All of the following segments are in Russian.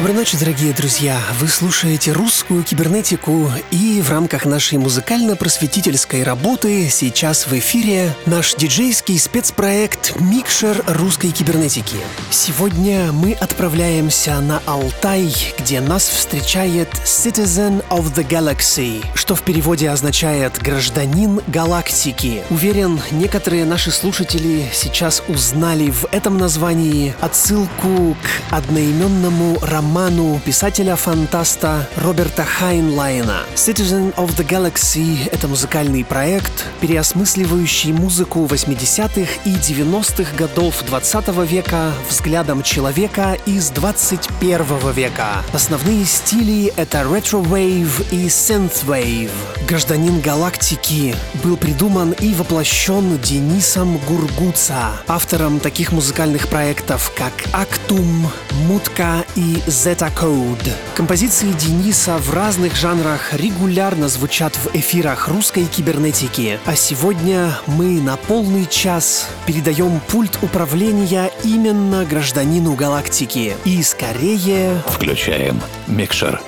Доброй ночи, дорогие друзья! Вы слушаете русскую кибернетику и в рамках нашей музыкально-просветительской работы сейчас в эфире наш диджейский спецпроект «Микшер русской кибернетики». Сегодня мы отправляемся на Алтай, где нас встречает Citizen of the Galaxy, что в переводе означает «гражданин галактики». Уверен, некоторые наши слушатели сейчас узнали в этом названии отсылку к одноименному роману роману писателя-фантаста Роберта Хайнлайна. Citizen of the Galaxy — это музыкальный проект, переосмысливающий музыку 80-х и 90-х годов 20 века взглядом человека из 21 века. Основные стили — это retrowave и synthwave. «Гражданин галактики» был придуман и воплощен Денисом Гургуца, автором таких музыкальных проектов, как «Актум», «Мутка» и Zeta Code. Композиции Дениса в разных жанрах регулярно звучат в эфирах русской кибернетики. А сегодня мы на полный час передаем пульт управления именно гражданину галактики. И скорее... Включаем микшер.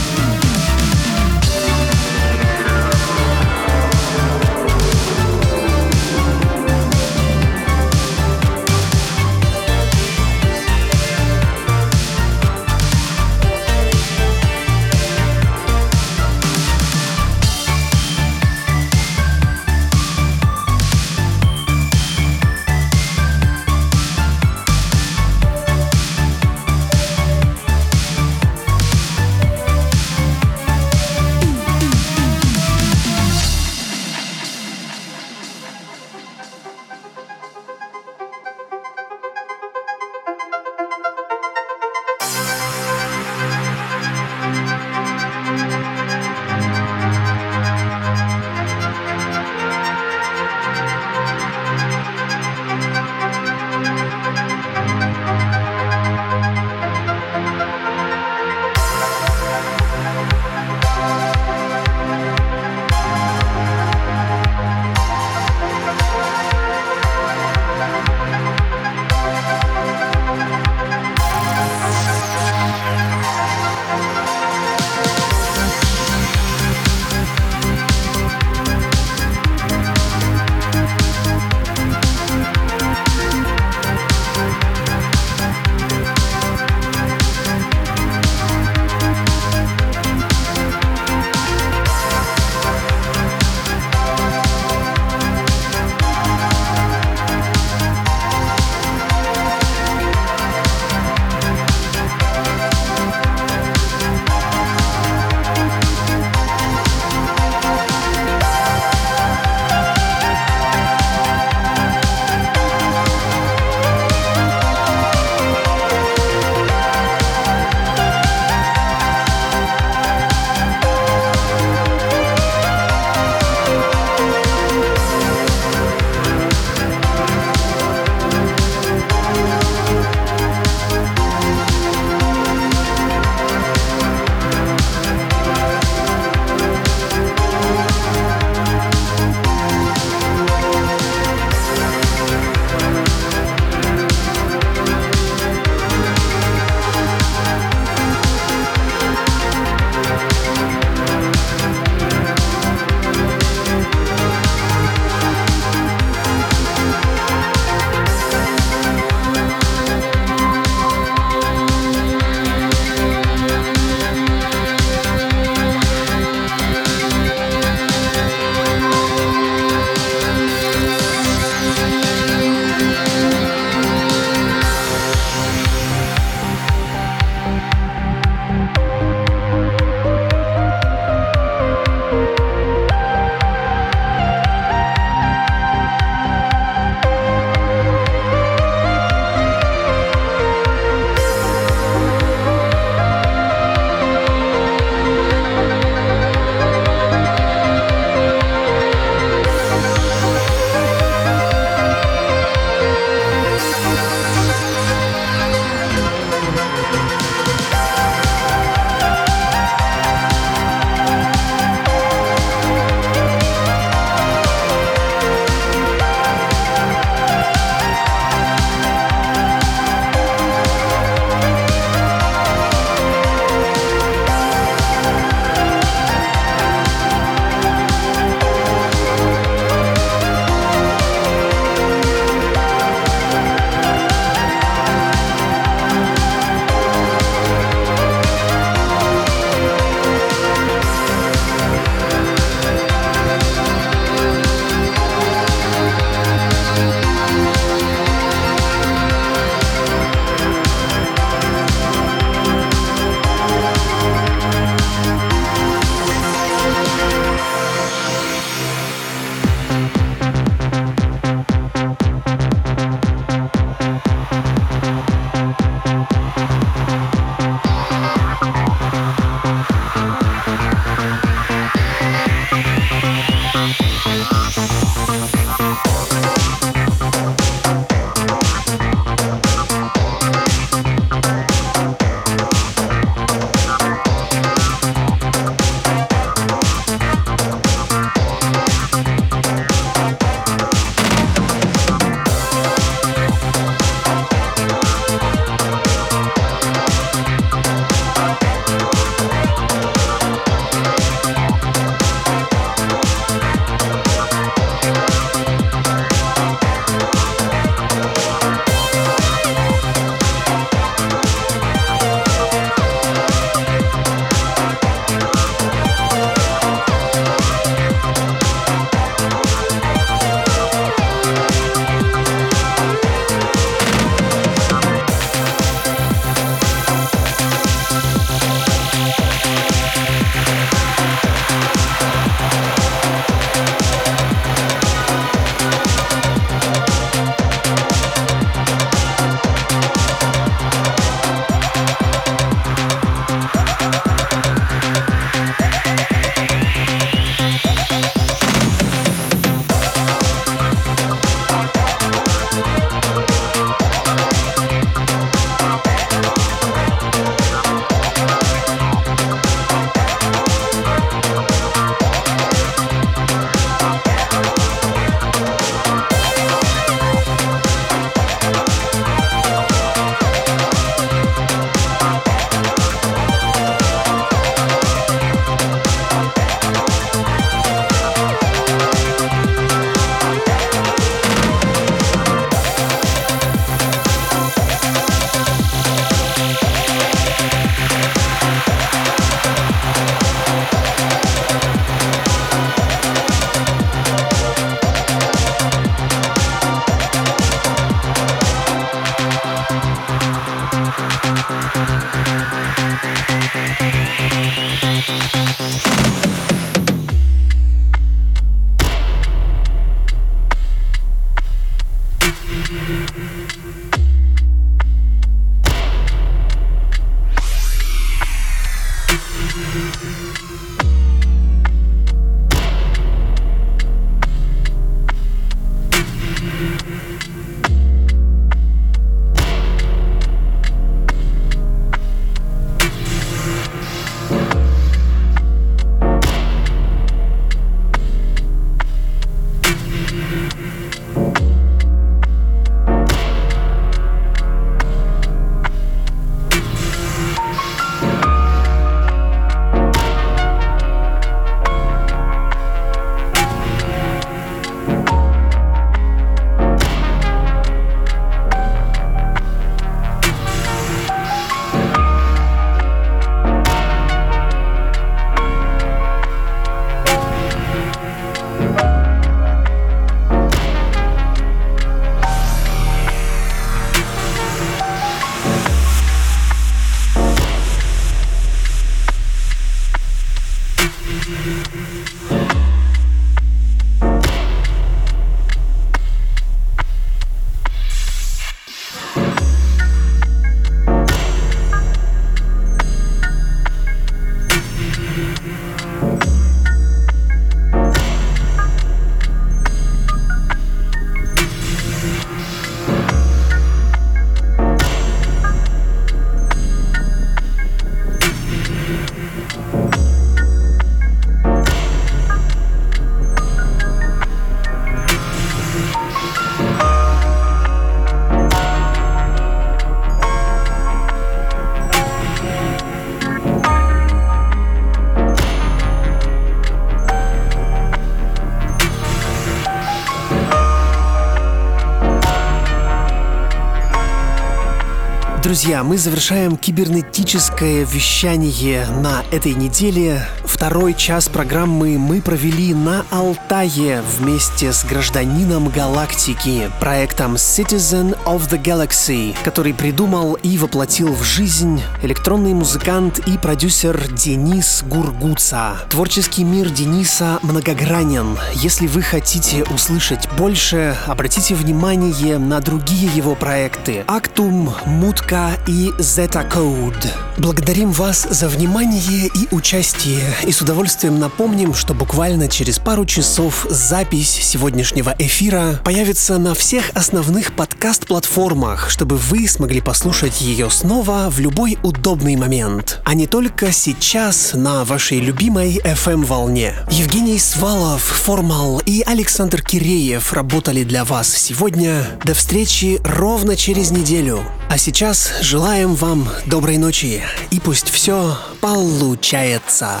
Друзья, мы завершаем кибернетическое вещание на этой неделе. Второй час программы мы провели на Алтае вместе с гражданином галактики, проектом Citizen of the Galaxy, который придумал и воплотил в жизнь электронный музыкант и продюсер Денис Гургуца. Творческий мир Дениса многогранен. Если вы хотите услышать больше, обратите внимание на другие его проекты. Actum, Мутка и Zeta Code. Благодарим вас за внимание и участие и с удовольствием напомним, что буквально через пару часов запись сегодняшнего эфира появится на всех основных подкаст-платформах, чтобы вы смогли послушать ее снова в любой удобный момент, а не только сейчас на вашей любимой FM-волне. Евгений Свалов, Формал и Александр Киреев работали для вас сегодня. До встречи ровно через неделю. А сейчас желаем вам доброй ночи и пусть все получается.